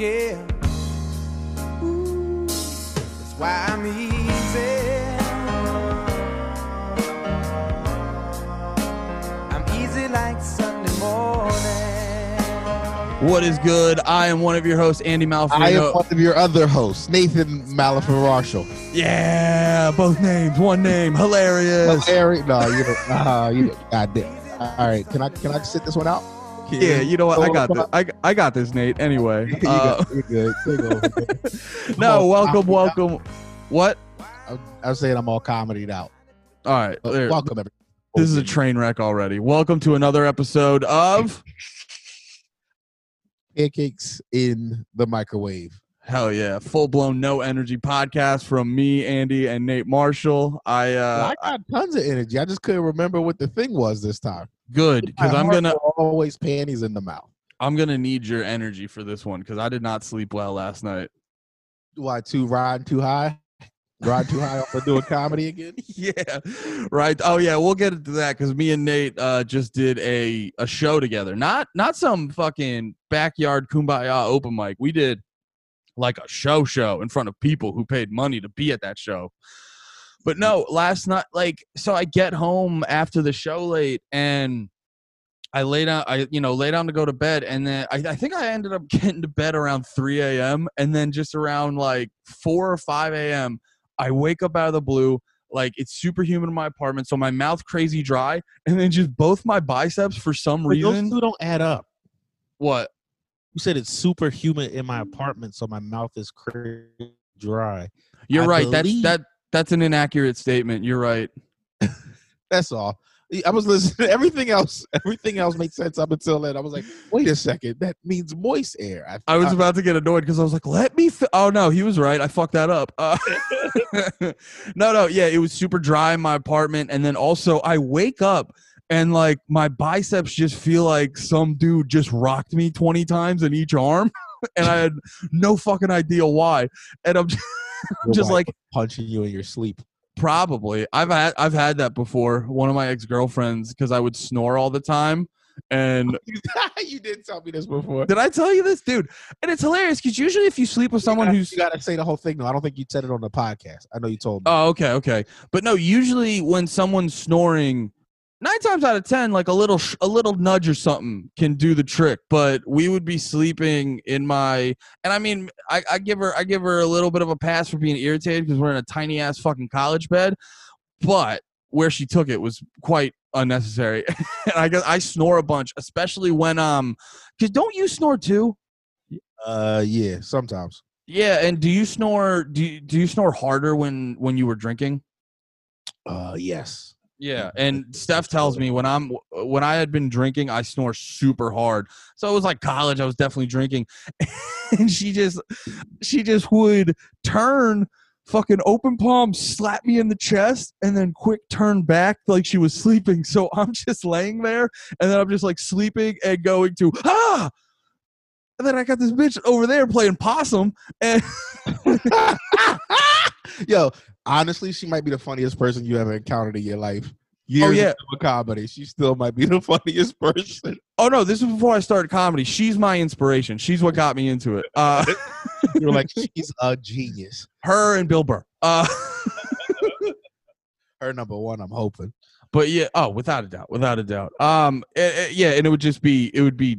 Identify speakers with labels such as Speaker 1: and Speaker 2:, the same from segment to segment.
Speaker 1: yeah. Ooh, that's why I'm easy. I'm easy like Sunday morning.
Speaker 2: What is good? I am one of your hosts, Andy
Speaker 3: I am one of your other hosts, Nathan Malafin Marshall.
Speaker 2: Yeah, both names, one name, hilarious.
Speaker 3: Larry, no, you don't. Uh, you don't. Goddamn. All right, can I can I sit this one out?
Speaker 2: Yeah, you know what? I got this. I, I got this, Nate. Anyway, uh,
Speaker 3: You're good. Take over, man.
Speaker 2: no, welcome, welcome. What?
Speaker 3: I'm, I'm saying I'm all comedied out.
Speaker 2: All right, there-
Speaker 3: welcome, everybody.
Speaker 2: this is a train wreck already. Welcome to another episode of
Speaker 3: pancakes in the microwave.
Speaker 2: Hell yeah, full blown no energy podcast from me, Andy, and Nate Marshall. I uh,
Speaker 3: I got tons of energy. I just couldn't remember what the thing was this time.
Speaker 2: Good because I'm gonna
Speaker 3: always panties in the mouth.
Speaker 2: I'm gonna need your energy for this one because I did not sleep well last night.
Speaker 3: Why too riding too high? Ride too high off of doing comedy again?
Speaker 2: yeah right oh yeah we'll get into that because me and nate uh just did a a show together not not some fucking backyard kumbaya open mic we did like a show show in front of people who paid money to be at that show but no last night like so i get home after the show late and I lay down, I you know lay down to go to bed, and then I, I think I ended up getting to bed around 3 a.m. and then just around like 4 or 5 a.m. I wake up out of the blue, like it's super humid in my apartment, so my mouth crazy dry, and then just both my biceps for some
Speaker 4: But those
Speaker 2: reason.
Speaker 4: two don't add up.
Speaker 2: What?
Speaker 4: You said it's super humid in my apartment, so my mouth is crazy dry.
Speaker 2: You're
Speaker 4: I
Speaker 2: right. That's that. That's an inaccurate statement. You're right.
Speaker 3: That's all. I was listening. Everything else, everything else makes sense up until then. I was like, wait a second, that means moist air.
Speaker 2: I was about to get annoyed because I was like, "Let me." Fi-. Oh no, he was right. I fucked that up. Uh, no, no, yeah, it was super dry in my apartment, and then also I wake up and like my biceps just feel like some dude just rocked me twenty times in each arm, and I had no fucking idea why. And I'm just, just like,
Speaker 3: punching you in your sleep.
Speaker 2: Probably. I've had I've had that before. One of my ex girlfriends because I would snore all the time. And
Speaker 3: you did tell me this before.
Speaker 2: did I tell you this, dude? And it's hilarious because usually if you sleep with someone
Speaker 3: you gotta,
Speaker 2: who's
Speaker 3: you gotta say the whole thing. though. I don't think you said it on the podcast. I know you told me.
Speaker 2: oh okay okay, but no, usually when someone's snoring, nine times out of ten, like a little sh- a little nudge or something can do the trick. But we would be sleeping in my and I mean I, I give her I give her a little bit of a pass for being irritated because we're in a tiny ass fucking college bed, but where she took it was quite unnecessary. and I guess I snore a bunch, especially when um, because don't you snore too?
Speaker 3: Uh, yeah, sometimes.
Speaker 2: Yeah, and do you snore? Do you, do you snore harder when when you were drinking?
Speaker 3: Uh, yes.
Speaker 2: Yeah, and Steph tells me when I'm when I had been drinking, I snore super hard. So it was like college. I was definitely drinking, and she just she just would turn fucking open palm, slap me in the chest, and then quick turn back like she was sleeping. So I'm just laying there, and then I'm just like sleeping and going to ah. And then I got this bitch over there playing possum, and
Speaker 3: Yo, honestly, she might be the funniest person you ever encountered in your life. Years
Speaker 2: Oh, yeah.
Speaker 3: into comedy, she still might be the funniest person.
Speaker 2: oh no, this is before I started comedy. She's my inspiration. She's what got me into it. Uh,
Speaker 3: You're like, she's a genius.
Speaker 2: her and Bill Burr. Uh,
Speaker 3: Her number one, I'm hoping.
Speaker 2: but yeah, oh, without a doubt, without a doubt. Um, eh, eh, yeah, and it would just be, it would be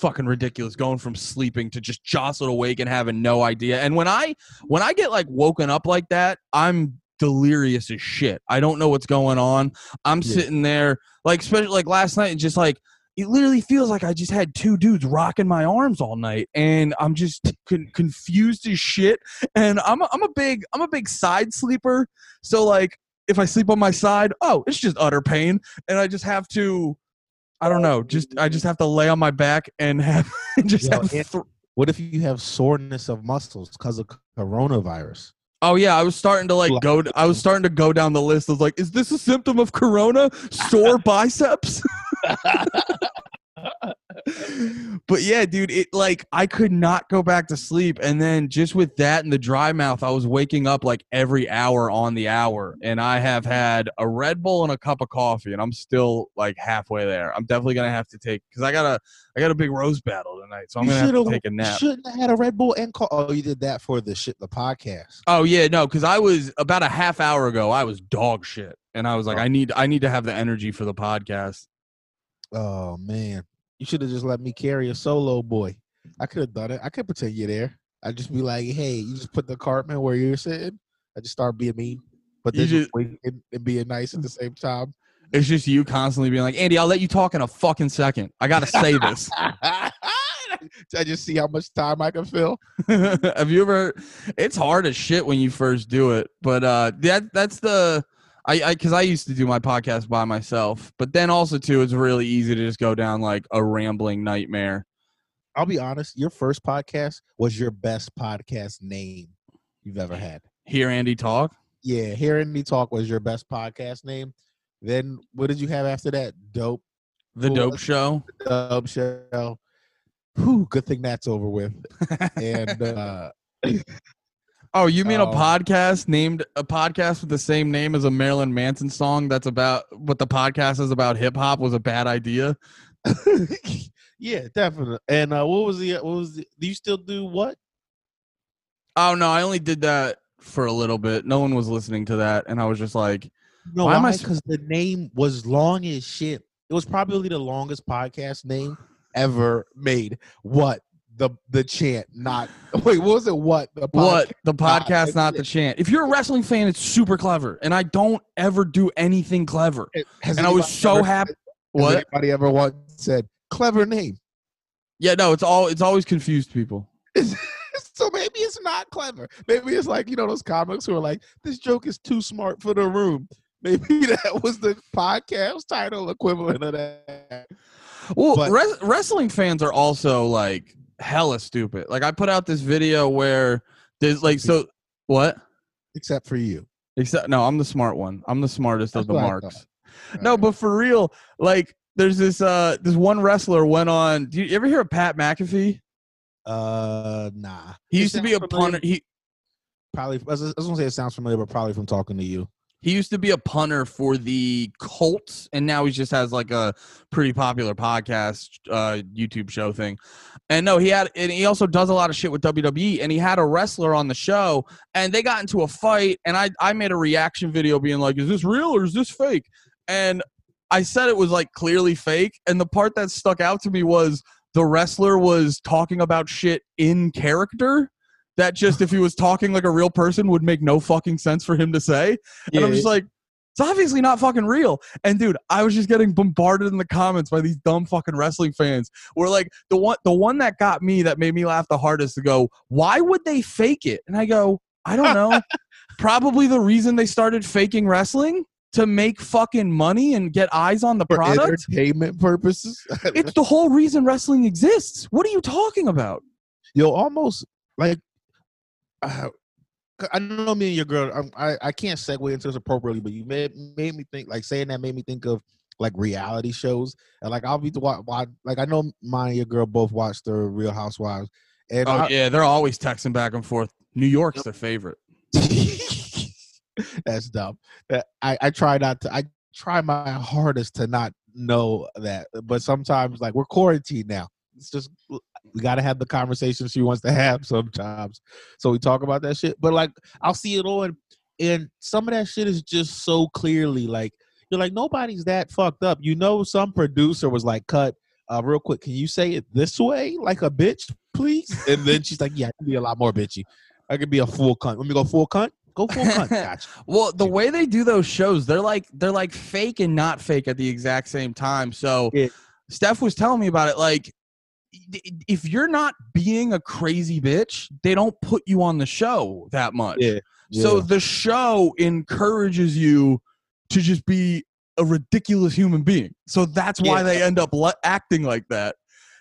Speaker 2: fucking ridiculous going from sleeping to just jostled awake and having no idea. And when I, when I get like woken up like that, I'm delirious as shit. I don't know what's going on. I'm
Speaker 3: Yeah.
Speaker 2: sitting there, like, especially like last night, and just like. It literally feels like I just had two dudes rocking my arms all night, and I'm just con- confused as shit. And I'm a, I'm a big I'm a big side sleeper, so like if I sleep on my side, oh, it's just utter pain, and I just have to, I don't know, just I just have to lay on my back and have just
Speaker 3: Yo,
Speaker 2: have. Th-
Speaker 3: What if you have soreness of muscles because of coronavirus?
Speaker 2: oh yeah, I was starting to like go. I was starting to go down the list. I was like, is this a symptom of corona? Sore biceps? but yeah, dude, it like I could not go back to sleep. And then just with that and the dry mouth, I was waking up like every hour on the hour. And I have had a Red Bull and a cup of coffee, and I'm still like halfway there. I'm definitely gonna have to take because I got a I got a big roast battle tonight, so I'm
Speaker 3: You
Speaker 2: gonna have to take a nap.
Speaker 3: Shouldn't have had a Red Bull and call. Oh, you did that for the shit, the podcast.
Speaker 2: Oh yeah, no, because I was about a half hour ago. I was dog shit, and I was like,
Speaker 3: Oh.
Speaker 2: I need I need to have the energy for the podcast.
Speaker 3: Oh man, you should have just let me carry a solo boy. I could have done it. I could pretend you're there. I'd just be like, hey, you just put the cartman where you're sitting. I just start being mean, but then
Speaker 2: just-
Speaker 3: just and, and being nice at the same time.
Speaker 2: It's just you constantly being like, Andy, I'll let you talk in a fucking second. I gotta say this.
Speaker 3: I just see how much time I can fill.
Speaker 2: Have you ever? It's hard as shit when you first do it, but uh, that that's the I I because I used to do my podcast by myself, but then also too, it's really easy to just go down like a rambling nightmare.
Speaker 3: I'll be honest. Your first podcast was your best podcast name you've ever had.
Speaker 2: Hear Andy talk.
Speaker 3: Yeah, hearing me talk was your best podcast name. Then what did you have after that? Dope,
Speaker 2: The. Dope Show.
Speaker 3: The dope show. Whew, good thing that's over with. And uh,
Speaker 2: Oh, you mean a
Speaker 3: Um,
Speaker 2: podcast named a podcast with the same name as a Marilyn Manson song that's about what the podcast is about hip hop was a bad idea?
Speaker 3: yeah, definitely. And uh, what was the what was the, do you still do what?
Speaker 2: Oh no, I only did that for a little bit. No one was listening to that, and I was just like,
Speaker 3: No,
Speaker 2: Why am I
Speaker 3: Because the name was long as shit. It was probably the longest podcast name ever made. What the the chant? Not wait. What was it? What the
Speaker 2: "What the podcast,
Speaker 3: that's
Speaker 2: not the chant." If you're a wrestling fan, it's super clever, and I don't ever do anything clever.
Speaker 3: podcast?
Speaker 2: And I was so
Speaker 3: ever-
Speaker 2: happy.
Speaker 3: Has
Speaker 2: What?
Speaker 3: anybody ever once said clever name?
Speaker 2: Yeah, no, it's all it's always confused people.
Speaker 3: so maybe it's not clever. Maybe it's like you know those comics who are like, "This joke is too smart for the room." Maybe that was the podcast title equivalent of that.
Speaker 2: Well,
Speaker 3: But-
Speaker 2: res- wrestling fans are also like hella stupid. Like I put out this video where there's like so what?
Speaker 3: Except for you.
Speaker 2: Except no, I'm the smart one. I'm the smartest of the marks. No, but for real, like there's this uh this one wrestler went on. Do you ever hear of Pat McAfee?
Speaker 3: uh, nah.
Speaker 2: He used to be a
Speaker 3: familiar.
Speaker 2: punter. He
Speaker 3: Probably, I was, I was gonna say it sounds familiar, but probably from talking to you.
Speaker 2: He used to be a punter for the Colts, and now he just has like a pretty popular podcast, uh, YouTube show thing. And no, he had, and he also does a lot of shit with WWE. And he had a wrestler on the show, and they got into a fight. And I, I made a reaction video being like, "Is this real or is this fake?" And I said it was like clearly fake. And the part that stuck out to me was the wrestler was talking about shit in character. That just if he was talking like a real person would make no fucking sense for him to say. And I'm just like, it's obviously not fucking real. And dude, I was just getting bombarded in the comments by these dumb fucking wrestling fans. Where like the one the one that got me that made me laugh the hardest to go, why would they fake it? And I go, I don't know. Probably the reason they started faking wrestling to make fucking money and get eyes on the
Speaker 3: for
Speaker 2: product.
Speaker 3: entertainment purposes.
Speaker 2: It's the whole reason wrestling exists. What are you talking about?
Speaker 3: You'll almost like. Uh, I know me and your girl. I'm- I I can't segue into this appropriately, but you made made me think. Like saying that made me think of like reality shows, and like I'll be to watch. Like I know mine and your girl both watch the Real Housewives, and
Speaker 2: Oh
Speaker 3: I,
Speaker 2: yeah, they're always texting back and forth. New York's their favorite.
Speaker 3: That's dumb. I, I try not to. I try my hardest to not know that, but sometimes like we're quarantined now. It's just we got to have the conversation she wants to have sometimes. So we talk about that shit. But like I'll see it on, and some of that shit is just so clearly like you're like nobody's that fucked up. You know, some producer was like, "Cut, uh, real quick. Can you say it this way, like a bitch, please?" And then she's like, "Yeah, I can be a lot more bitchy. I could be a full cunt. Let me go full cunt. Go full cunt. Gotcha."
Speaker 2: Well, the way they do those shows, they're like they're like fake and not fake at the exact same time. So
Speaker 3: Yeah.
Speaker 2: Steph was telling me about it. Like, if you're not being a crazy bitch, they don't put you on the show that much.
Speaker 3: Yeah,
Speaker 2: So the show encourages you to just be a ridiculous human being. So that's why
Speaker 3: Yeah.
Speaker 2: they end up le- acting like that.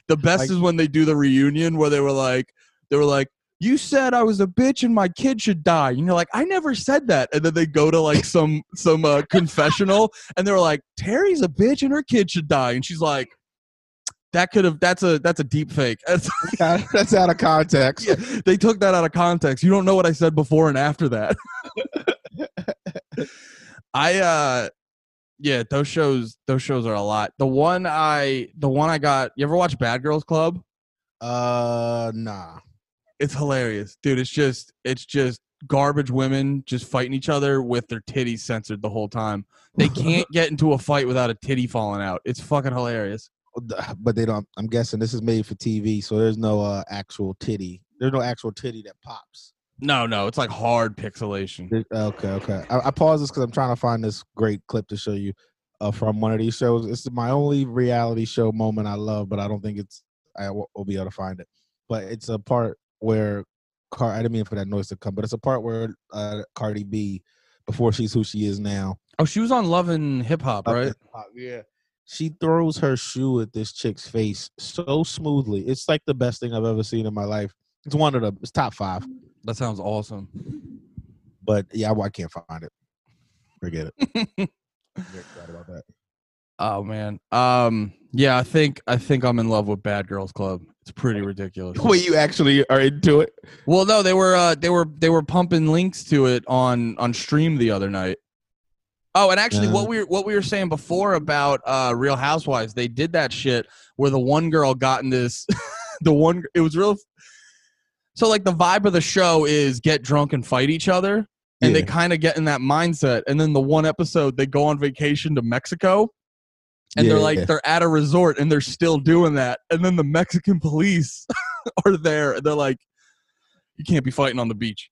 Speaker 2: The best
Speaker 3: Like-
Speaker 2: is when they do the reunion where they were like, they were like, "You said I was a bitch and my kid should die," and you're like, "I never said that." And then they go to like some some uh, confessional, and they're like, "Terry's a bitch and her kid should die," and she's like, that could have that's a that's a deep fake. That's,
Speaker 3: That's out of context.
Speaker 2: yeah, they took that out of context. You don't know what I said before and after that. I uh yeah, those shows those shows are a lot. The one I the one I got you ever watch Bad Girls Club?
Speaker 3: Uh, nah.
Speaker 2: It's hilarious. Dude, it's just it's just garbage women just fighting each other with their titties censored the whole time. They can't get into a fight without a titty falling out. It's fucking hilarious.
Speaker 3: But they don't. I'm guessing this is made for TV, so there's no uh, actual titty. There's no actual titty that pops.
Speaker 2: No, no, it's like hard pixelation.
Speaker 3: Okay, okay. I, I pause this because I'm trying to find this great clip to show you uh, from one of these shows. It's my only reality show moment I love, but I don't think it's I will, will be able to find it. But it's a part where Car. I didn't mean for that noise to come, but it's a part where uh, Cardi B, before she's who she is now,
Speaker 2: Oh, she was on Love and Hip Hop, right?
Speaker 3: Uh, yeah. She throws her shoe at this chick's face so smoothly. It's like the best thing I've ever seen in my life. It's one of the it's top five.
Speaker 2: That sounds awesome.
Speaker 3: But yeah, I, I can't find it. Forget it. About that.
Speaker 2: Oh man. Um yeah, I think I think I'm in love with Bad Girls Club. It's pretty ridiculous.
Speaker 3: Wait, you actually are into it?
Speaker 2: Well, no, they were uh they were they were pumping links to it on on stream the other night. Oh, and actually
Speaker 3: Uh.
Speaker 2: what we were what we were saying before about uh Real Housewives, they did that shit where the one girl got in this the one it was real So like the vibe of the show is get drunk and fight each other and they kind of get in that mindset and then the one episode they go on vacation to Mexico and they're
Speaker 3: Yeah.
Speaker 2: like they're at a resort and they're still doing that and then the mexican police are there and they're like you can't be fighting on the beach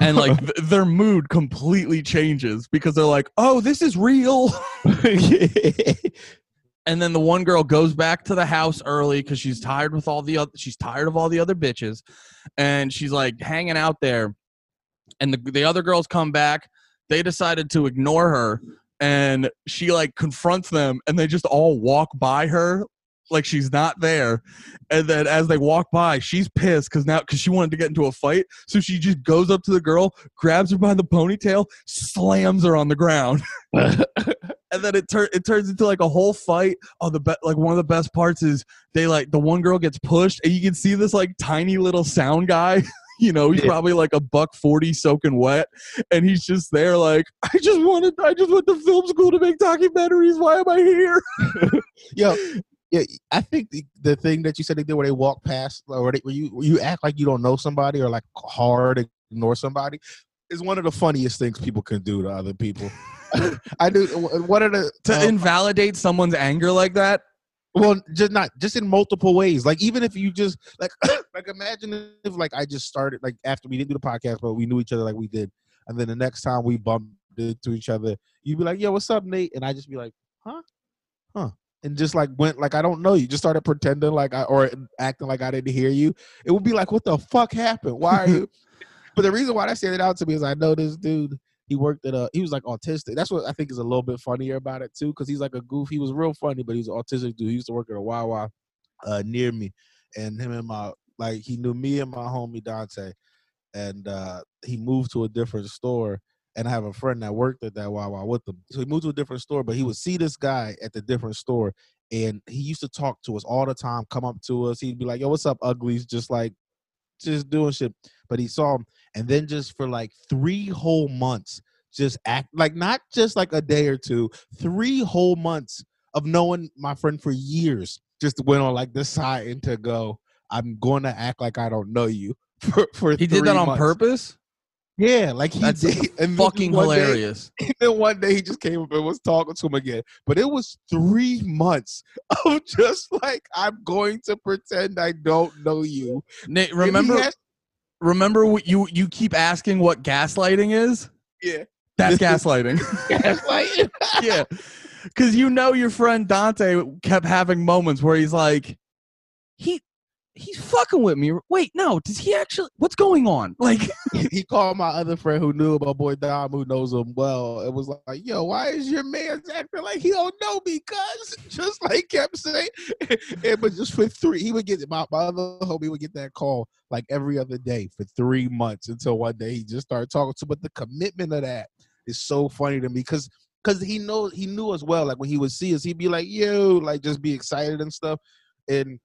Speaker 2: and like th- their mood completely changes because they're like oh this is real. And then the one girl goes back to the house early because she's tired with all the other she's tired of all the other bitches. And she's like hanging out there. And the, the other girls come back. They decided to ignore her. And she like confronts them and they just all walk by her like she's not there and then as they walk by she's pissed because now because she wanted to get into a fight so she just goes up to the girl grabs her by the ponytail slams her on the ground and then it turns it turns into like a whole fight. Oh, the be- like one of the best parts is they like the one girl gets pushed, and you can see this like tiny little sound guy. You know, he's probably like a buck forty soaking wet, and he's just there like, I just wanted, I just went to film school to make documentaries. Why am I here?
Speaker 3: Yo, yeah, I think the, the thing that you said they did where they walk past or they, where you where you act like you don't know somebody or like hard ignore somebody is one of the funniest things people can do to other people. I do. What are the
Speaker 2: To
Speaker 3: um,
Speaker 2: invalidate someone's anger like that.
Speaker 3: Well, just not just in multiple ways. Like even if you just like like imagine if like I just started like after we didn't do the podcast, but we knew each other like we did, and then the next time we bumped into each other, you'd be like, "Yo, what's up, Nate?" And I just be like, "Huh, huh," and just like went like I don't know you. Just started pretending like I or acting like I didn't hear you. It would be like, "What the fuck happened? Why are you?" but the reason why that stand it out to me is I know this dude. He worked at a. He was like autistic. That's what I think is a little bit funnier about it too, because he's like a goof. He was real funny, but he was an autistic dude. He used to work at a Wawa uh, near me, and him and my like he knew me and my homie Dante, and uh, he moved to a different store. And I have a friend that worked at that Wawa with him. So he moved to a different store, but he would see this guy at the different store, and he used to talk to us all the time. Come up to us, he'd be like, "Yo, what's up, uglies?" Just like, just doing shit. But he saw him, and then just for like three whole months, just act like not just like a day or two, three whole months of knowing my friend for years. Just went on like this side and to go. I'm going to act like I don't know you for for.
Speaker 2: He did that on
Speaker 3: months.
Speaker 2: purpose.
Speaker 3: Yeah, like he
Speaker 2: That's
Speaker 3: did. And
Speaker 2: Fucking
Speaker 3: one day-
Speaker 2: hilarious.
Speaker 3: and then one day he just came up and was talking to him again. But it was three months of just like I'm going to pretend I don't know you.
Speaker 2: Nate, remember,
Speaker 3: has-
Speaker 2: remember what you you keep asking what gaslighting is?
Speaker 3: Yeah.
Speaker 2: That's gaslighting.
Speaker 3: gaslighting.
Speaker 2: yeah. Cause you know your friend Dante kept having moments where he's like, he he's fucking with me. Wait, no, does he actually what's going on? Like
Speaker 3: he called my other friend who knew my boy Dom, who knows him well. It was like, "Yo, why is your man acting like he don't know me?" Cuz just like kept saying, and, but just for three, he would get my, my other homie would get that call like every other day for three months until one day he just started talking to. But the commitment of that is so funny to me because because he knows he knew us well. Like when he would see us, he'd be like, "Yo," like just be excited and stuff. and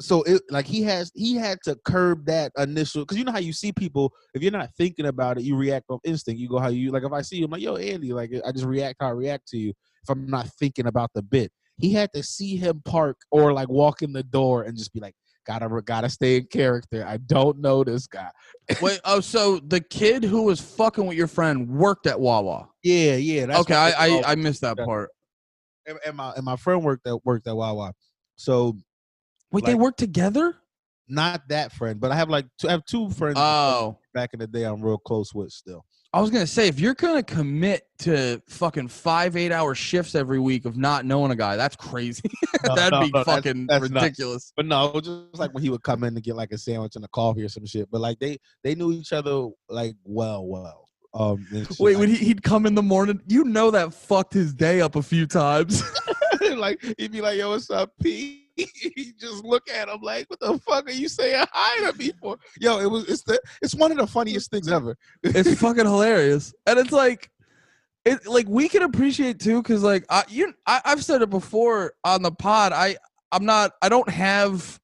Speaker 3: so it like he has he had to curb that initial because you know how you see people if you're not thinking about it you react off instinct. You go how you like if i see you i'm like yo andy like i just react how i react to you if i'm not thinking about the bit. He had to see him park or like walk in the door and just be like gotta gotta stay in character. I don't know this guy.
Speaker 2: Wait, oh, so the kid who was fucking with your friend worked at Wawa.
Speaker 3: yeah yeah that's
Speaker 2: okay, I, I I missed that part.
Speaker 3: and, and my and my friend worked at worked at wawa. So
Speaker 2: Wait, they work together?
Speaker 3: not that friend but i have like two, i have two friends
Speaker 2: Oh,
Speaker 3: back in the day i'm real close with still
Speaker 2: I was gonna say if you're gonna commit to fucking five eight hour shifts every week of not knowing a guy, that's crazy.
Speaker 3: No,
Speaker 2: That'd
Speaker 3: no,
Speaker 2: be
Speaker 3: no,
Speaker 2: fucking
Speaker 3: that's nuts.
Speaker 2: ridiculous.
Speaker 3: But no, just like when he would come in to get like a sandwich and a coffee or some shit. But like they they knew each other like well, well. Um, and
Speaker 2: Wait,
Speaker 3: like,
Speaker 2: when he, he'd come in the morning, you know that fucked his day up a few times.
Speaker 3: like he'd be like, "Yo, what's up, P?" He just look at him like, "What the fuck are you saying hi to me for?" Yo, it was it's the it's one of the funniest things ever.
Speaker 2: it's fucking hilarious, and it's like, it like we can appreciate too, because like I you I, I've said it before on the pod. I I'm not I don't have.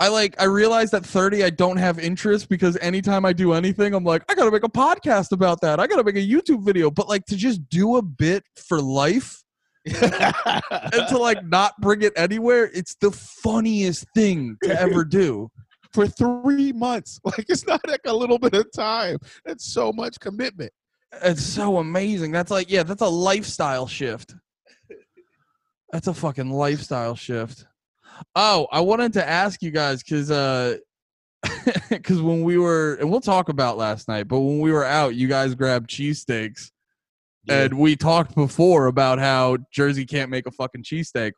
Speaker 2: I like I realize at 30 I don't have interest because anytime I do anything I'm like I got to make a podcast about that. I got to make a YouTube video, but like to just do a bit for life and to like not bring it anywhere, it's the funniest thing to ever do.
Speaker 3: for three months, like it's not like a little bit of time. That's so much commitment.
Speaker 2: It's so amazing. That's like, yeah, that's a lifestyle shift. That's a fucking lifestyle shift. Oh, I wanted to ask you guys because uh because when we were and we'll talk about last night, but when we were out, you guys grabbed cheesesteaks. And we talked before about how Jersey can't make a fucking cheesesteak.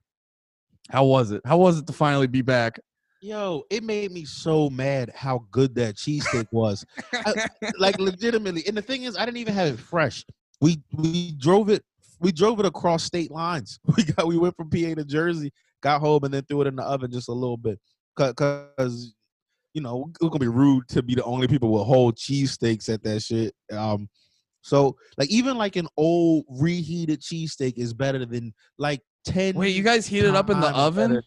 Speaker 2: How was it? How was it to finally be back?
Speaker 3: Yo, it made me so mad how good that cheesesteak was. I- like legitimately. And the thing is, I didn't even have it fresh. We we drove it. We drove it across state lines. We got we went from PA to Jersey, got home, and then threw it in the oven just a little bit. Cause you know we're gonna be rude to be the only people with whole cheesesteaks at that shit. Um, so like even like an old reheated cheesesteak is better than like ten.
Speaker 2: Wait, you guys heat it up in the oven?
Speaker 3: better.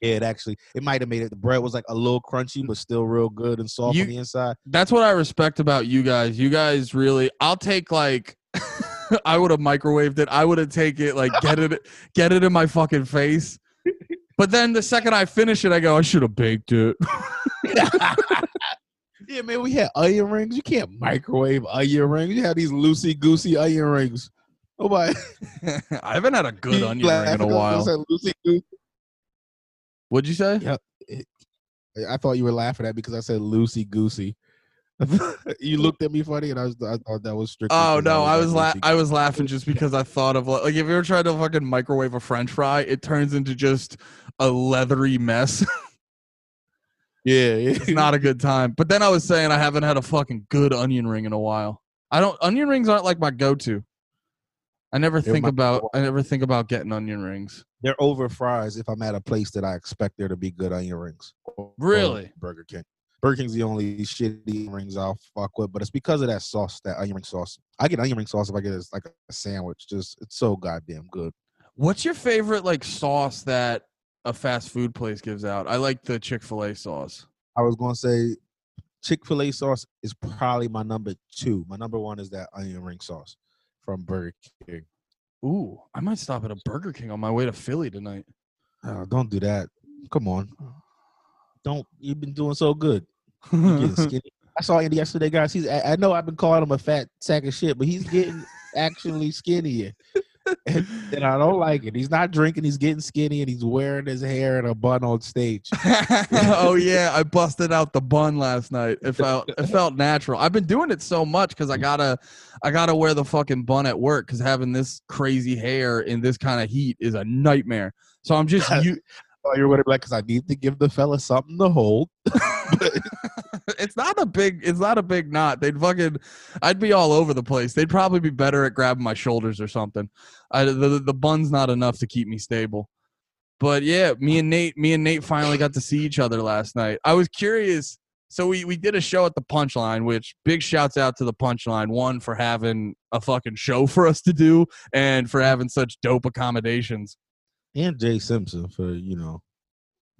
Speaker 3: Yeah, it actually it might have made it. The bread was like a little crunchy, but still real good and soft
Speaker 2: You-
Speaker 3: on the inside.
Speaker 2: that's what I respect about you guys. You guys really I'll take like I would have microwaved it. I would have take it like get it get it in my fucking face. But then the second I finish it, I go, I should have baked it.
Speaker 3: Yeah, man, we had onion rings. You can't microwave onion rings. You have these loosey goosey onion rings. Oh Nobody.
Speaker 2: I haven't had a good onion ring in a while.
Speaker 3: Loosey goosey.
Speaker 2: What'd you say?
Speaker 3: Yeah. I thought you were laughing at me because I said loosey goosey. you looked at me funny, and I was I thought that was strictly.
Speaker 2: Oh no, I was la- I was laughing just because I thought of like, like if you ever tried to fucking microwave a French fry, it turns into just a leathery mess.
Speaker 3: yeah, yeah.
Speaker 2: it's not a good time. But then I was saying I haven't had a fucking good onion ring in a while. I don't onion rings aren't like my go-to. I never
Speaker 3: They're
Speaker 2: think
Speaker 3: my-
Speaker 2: about I never think about getting onion rings.
Speaker 3: They're over fries if I'm at a place that I expect there to be good onion rings. Or- or
Speaker 2: Really?
Speaker 3: Burger King. Burger King's the only shitty rings I'll fuck with, but it's because of that sauce, that onion ring sauce. I get onion ring sauce if I get it as like a sandwich. Just it's so goddamn good.
Speaker 2: What's your favorite like sauce that a fast food place gives out? I like the Chick-fil-A sauce.
Speaker 3: I was gonna say Chick Fil A sauce is probably my number two. My number one is that onion ring sauce from Burger King.
Speaker 2: Ooh, I might stop at a Burger King on my way to Philly tonight.
Speaker 3: Oh, don't do that. Come on. Don't. You've been doing so good. You getting skinny. I saw Andy yesterday, guys. He's. I, I know I've been calling him a fat sack of shit, but he's getting actually skinnier, and, and I don't like it. He's not drinking. He's getting skinny, and he's wearing his hair in a bun on stage.
Speaker 2: oh yeah, I busted out the bun last night. It felt it felt natural. I've been doing it so much because I gotta I gotta wear the fucking bun at work because having this crazy hair in this kind of heat is a nightmare. So I'm just you.
Speaker 3: Oh, you're gonna be like, because I need to give the fella something to hold.
Speaker 2: it's not a big it's not a big knot. They'd fucking I'd be all over the place. They'd probably be better at grabbing my shoulders or something. I, the the bun's not enough to keep me stable. But yeah, me and Nate, me and Nate finally got to see each other last night. I was curious. So we we did a show at the Punchline, which big shouts out to the Punchline. One for having a fucking show for us to do, and for having such dope accommodations.
Speaker 3: And Jay Simpson for you know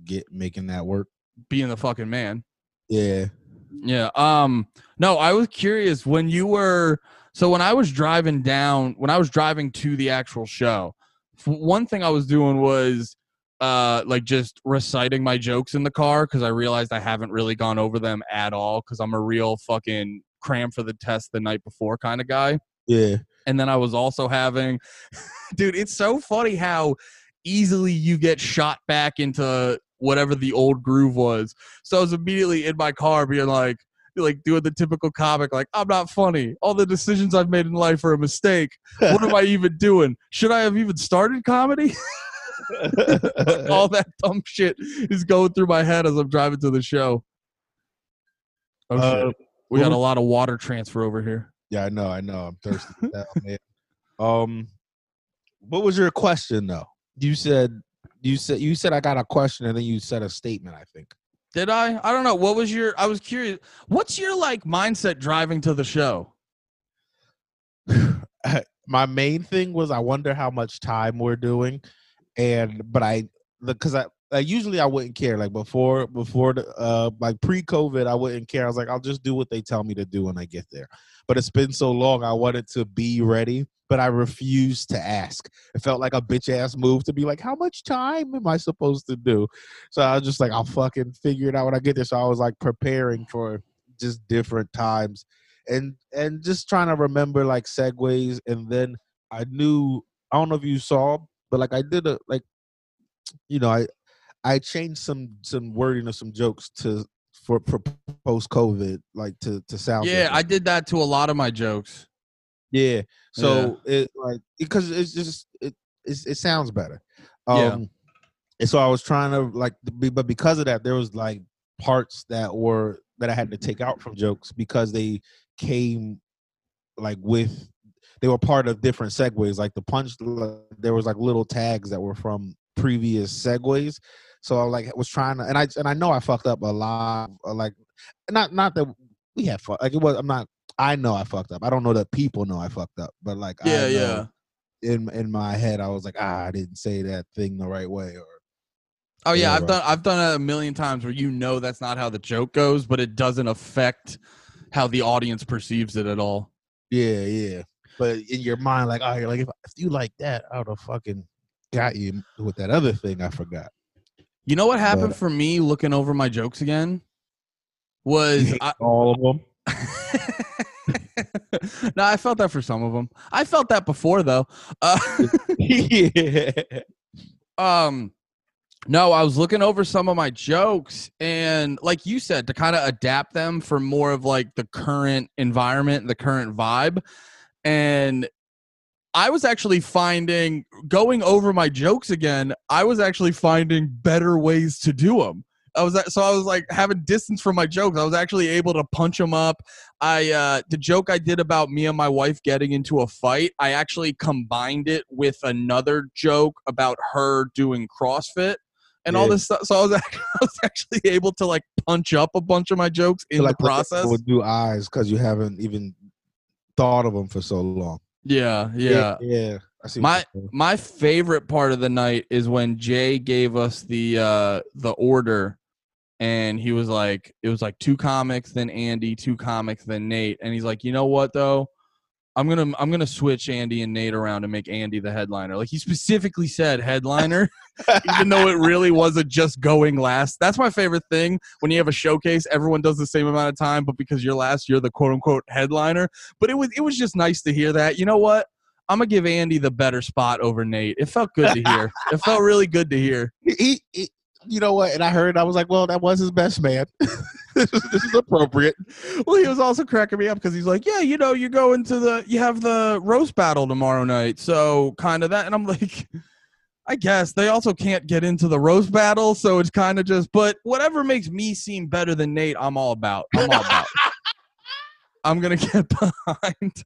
Speaker 3: get making that work.
Speaker 2: being the fucking man.
Speaker 3: Yeah,
Speaker 2: Yeah. Um. No, I was curious when you were. So when I was driving down, when I was driving to the actual show, one thing I was doing was, uh, like just reciting my jokes in the car because I realized I haven't really gone over them at all because I'm a real fucking cram for the test the night before kind of guy.
Speaker 3: yeah.
Speaker 2: And then I was also having, dude, it's so funny how easily you get shot back into whatever the old groove was. So I was immediately in my car being like, like doing the typical comic, like, I'm not funny. All the decisions I've made in life are a mistake. What am I even doing? Should I have even started comedy? All that dumb shit is going through my head as I'm driving to the show. Oh,
Speaker 3: Uh,
Speaker 2: shit. We got a lot of water transfer over here.
Speaker 3: yeah, I know, I know. I'm thirsty. man. Um, what was your question though? You said you said you said I got a question and then you said a statement. I think.
Speaker 2: Did I? I don't know. What was your? I was curious. What's your like mindset driving to the show?
Speaker 3: my main thing was I wonder how much time we're doing, and but I because I. Like usually I wouldn't care. Like before, before the uh, like pre-COVID, I wouldn't care. I was like, I'll just do what they tell me to do when I get there. But it's been so long, I wanted to be ready, but I refused to ask. It felt like a bitch ass move to be like, how much time am I supposed to do? So I was just like, I'll fucking figure it out when I get there. So I was like preparing for just different times and and just trying to remember like segues and then i knew i don't know if you saw but like i did a like you know i i changed some some wording of some jokes to for, for post covid like to to sound
Speaker 2: Yeah,
Speaker 3: different.
Speaker 2: I did that to a lot of my jokes.
Speaker 3: yeah so it like because it's just it it's, it sounds better
Speaker 2: Yeah.
Speaker 3: um and so i was trying to like be, but because of that there was like parts that were that i had to take out from jokes because they came like with they were part of different segues like the punch there was like little tags that were from previous segues so i like was trying to and i and i know i fucked up a lot uh, like not not that we had fun like it was i'm not i know i fucked up i don't know that people know i fucked up but like I
Speaker 2: Yeah,
Speaker 3: know
Speaker 2: yeah.
Speaker 3: in in my head i was like ah i didn't say that thing the right way or
Speaker 2: Oh yeah,
Speaker 3: Yeah,
Speaker 2: I've
Speaker 3: right.
Speaker 2: done I've done it a million times where you know that's not how the joke goes, but it doesn't affect how the audience perceives it at all.
Speaker 3: yeah yeah but in your mind like oh you're like if, if you like that i would have fucking got you with that other thing i forgot
Speaker 2: You know what happened
Speaker 3: But-
Speaker 2: for me looking over my jokes again? Was I,
Speaker 3: all of them
Speaker 2: no, I felt that for some of them. I felt that before though. Uh,
Speaker 3: yeah
Speaker 2: um no i was looking over some of my jokes and like you said to kind of adapt them for more of like the current environment the current vibe and i was actually finding going over my jokes again i was actually finding better ways to do them i was so i was like having distance from my jokes. I was actually able to punch them up. I uh the joke i did about me and my wife getting into a fight i actually combined it with another joke about her doing crossfit and all this stuff. So i was actually, I was actually able to like punch up a bunch of my jokes in
Speaker 3: like
Speaker 2: the process.
Speaker 3: with new eyes because you haven't even thought of them for so long
Speaker 2: yeah yeah
Speaker 3: yeah. i see
Speaker 2: My- my favorite part of the night is when Jay gave us the uh the order and he was like it was like two comics then Andy, two comics then Nate. And he's like, "You know what though? I'm going to I'm to switch Andy and Nate around and make Andy the headliner." Like he specifically said headliner even though it really wasn't just going last. That's my favorite thing when you have a showcase, everyone does the same amount of time but because you're last, you're the quote unquote headliner. But it was it was just nice to hear that. You know what? I'm gonna give Andy the better spot over Nate. It felt good to hear. it felt really good to hear.
Speaker 3: he, he you know what and i heard i was like well that was his best man this, is, this is appropriate
Speaker 2: Well, he was also cracking me up because he's like, "Yeah, you know, you go into the, you have the roast battle tomorrow night, so kind of that." And I'm like, I guess they also can't get into the roast battle, so it's kind of just. But whatever makes me seem better than Nate, I'm all about. I'm all about. I'm gonna get behind.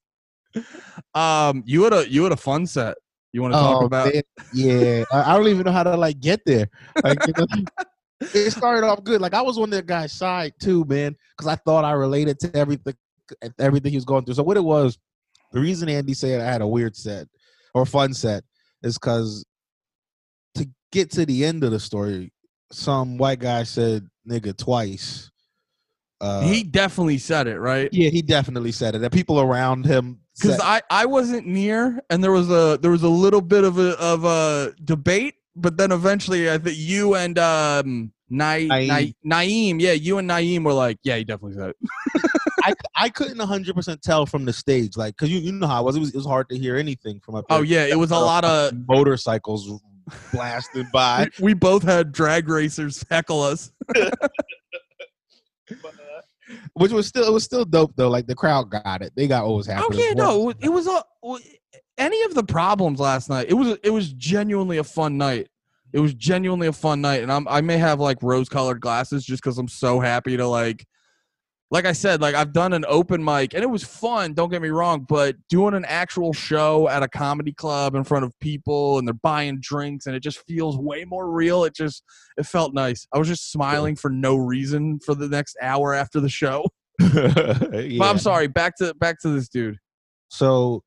Speaker 2: Um, you had a you had a fun set. You want to talk about?
Speaker 3: Oh, man, yeah I, I don't even know how to like get there like you know, it started off good like i was on that guy's side too man because i thought i related to everything everything he was going through so what it was the reason andy said i had a weird set or fun set is because to get to the end of the story, some white guy said "nigga" twice. Uh,
Speaker 2: he definitely said it, right?
Speaker 3: yeah, he definitely said it. And people around him
Speaker 2: Because I, I wasn't near, and there was a there was a little bit of a of a debate, but then eventually I think you and um Na-
Speaker 3: Naeem.
Speaker 2: Na- Naeem, yeah, you and Naeem were like, yeah, he definitely said it.
Speaker 3: I I couldn't hundred percent tell from the stage, like, cause you you know how it was. It was, it was hard to hear anything from up.
Speaker 2: Oh yeah, it was a lot of.
Speaker 3: motorcycles blasting by.
Speaker 2: We, we both had drag racers heckle us.
Speaker 3: which was still it was still dope though. Like the crowd got it. They got what was
Speaker 2: Oh
Speaker 3: happening.
Speaker 2: yeah, no, it was a any of the problems last night. It was it was genuinely a fun night. It was genuinely a fun night, and I'm I may have like rose colored glasses just because I'm so happy to like. Like I said, like I've done an open mic and it was fun. Don't get me wrong, but doing an actual show at a comedy club in front of people and they're buying drinks and it just feels way more real. It just it felt nice. I was just smiling for no reason for the next hour after the show. But. I'm sorry. Back to back to this dude.
Speaker 3: So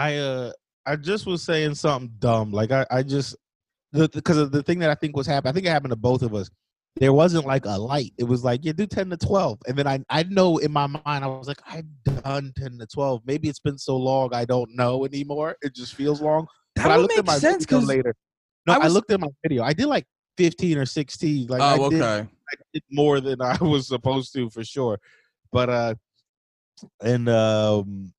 Speaker 3: I uh I just was saying something dumb. Like I, I just because of the thing that I think was happening, I think it happened to both of us. There wasn't like a light. It was like, yeah, do 10 to 12. And then I I know in my mind, I was like, I've done 10 to 12. Maybe it's been so long I don't know anymore. It just feels long.
Speaker 2: That
Speaker 3: but I
Speaker 2: would
Speaker 3: looked
Speaker 2: make
Speaker 3: at my
Speaker 2: sense
Speaker 3: video later. No,
Speaker 2: I
Speaker 3: I, looked at my video. I did like 15 or 16. Like I
Speaker 2: oh
Speaker 3: did
Speaker 2: okay.
Speaker 3: I did more than I was supposed to for sure. But uh and um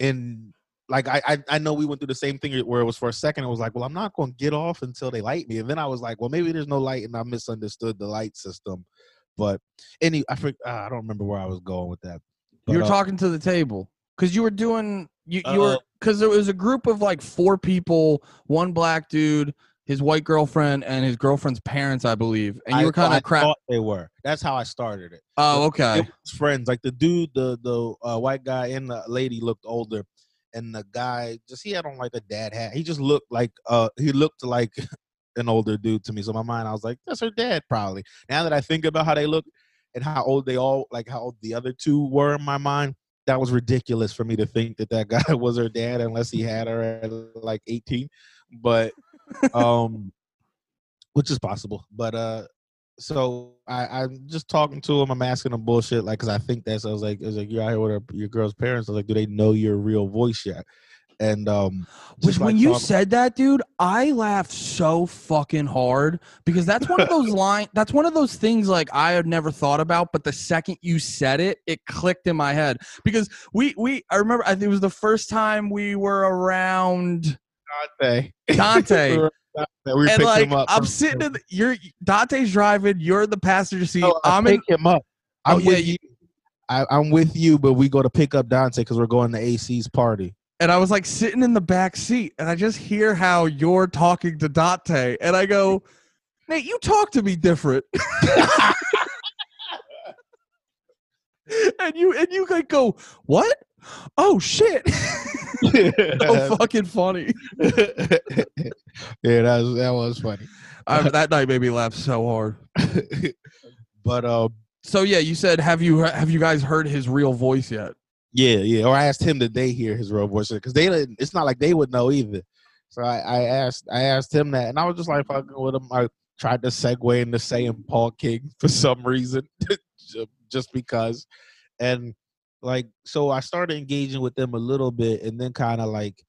Speaker 3: and like I, I I know we went through the same thing where it was for a second it was like, well, I'm not gonna get off until they light me. And then I was like, well, maybe there's no light and I misunderstood the light system. But any I forget, uh, I don't remember where I was going with that.
Speaker 2: you were
Speaker 3: uh,
Speaker 2: talking to the table because you were doing you, you were
Speaker 3: Uh,
Speaker 2: because there was a group of like four people one black dude his white girlfriend and his girlfriend's parents i believe and you were kind of crap
Speaker 3: they were. That's how I started it.
Speaker 2: oh
Speaker 3: It
Speaker 2: okay
Speaker 3: was friends. Like the dude, the the uh, white guy and the lady looked older, and the guy just he had on like a dad hat. He just looked like uh he looked like an older dude to me. So in my mind, I was like, that's her dad probably. Now that I think about how they look and how old they all like how old the other two were in my mind, that was ridiculous for me to think that that guy was her dad unless he had her at like 18. But um which is possible. But uh so I, I'm just talking to him. I'm asking him bullshit, like, cause I think that's. I was like, I was like, you're out here with her, your girl's parents. I was like, do they know your real voice yet? And um,
Speaker 2: which when
Speaker 3: like,
Speaker 2: you said that dude i laughed so fucking hard because that's one of those line that's one of those things like i had never thought about but the second you said it it clicked in my head because we we i remember i think it was the first time we were around
Speaker 3: Dante,
Speaker 2: dante
Speaker 3: we
Speaker 2: and like. I'm sitting in the, you're Dante's driving, you're in the passenger seat.
Speaker 3: No,
Speaker 2: I'm in
Speaker 3: pick him up. I'm
Speaker 2: Oh, yeah,
Speaker 3: with
Speaker 2: you-
Speaker 3: you. I, I'm with you, but we go to pick up Dante because we're going to AC's party.
Speaker 2: and I was like sitting in the back seat and I just hear how you're talking to Dante and I go, Nate, you talk to me different. and you and you like go, What? Oh shit. so fucking funny.
Speaker 3: yeah, that was that was funny.
Speaker 2: I, that night made me laugh so hard.
Speaker 3: but um,
Speaker 2: So yeah, you said have you have you guys heard his real voice yet?
Speaker 3: Yeah, yeah. Or I asked him did they hear his real voice because they didn't. It's not like they would know either. So I, I asked I asked him that, and I was just like fucking with him. I tried to segue into saying Paul King for some reason, just because, and like so I started engaging with them a little bit, and then kind of like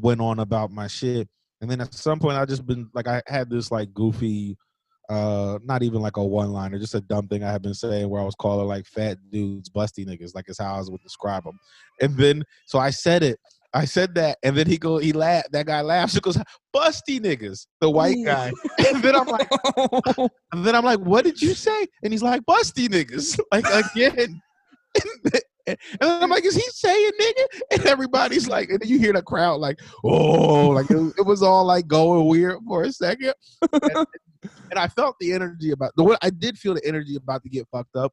Speaker 3: went on about my shit. And then at some point, I just been like I had this like goofy uh not even like a one liner just a dumb thing i have been saying where i was calling like fat dudes busty niggas like is how i was would describe them and then so i said it i said that and then he go he laughed that guy laughs he goes busty niggas the white guy and then i'm like and then i'm like what did you say and he's like busty niggas like again and I'm like, is he saying nigga? And everybody's like, and you hear the crowd like, oh, like it, was- it was all like going weird for a second. And, and I felt the energy about the I did feel the energy about to get fucked up.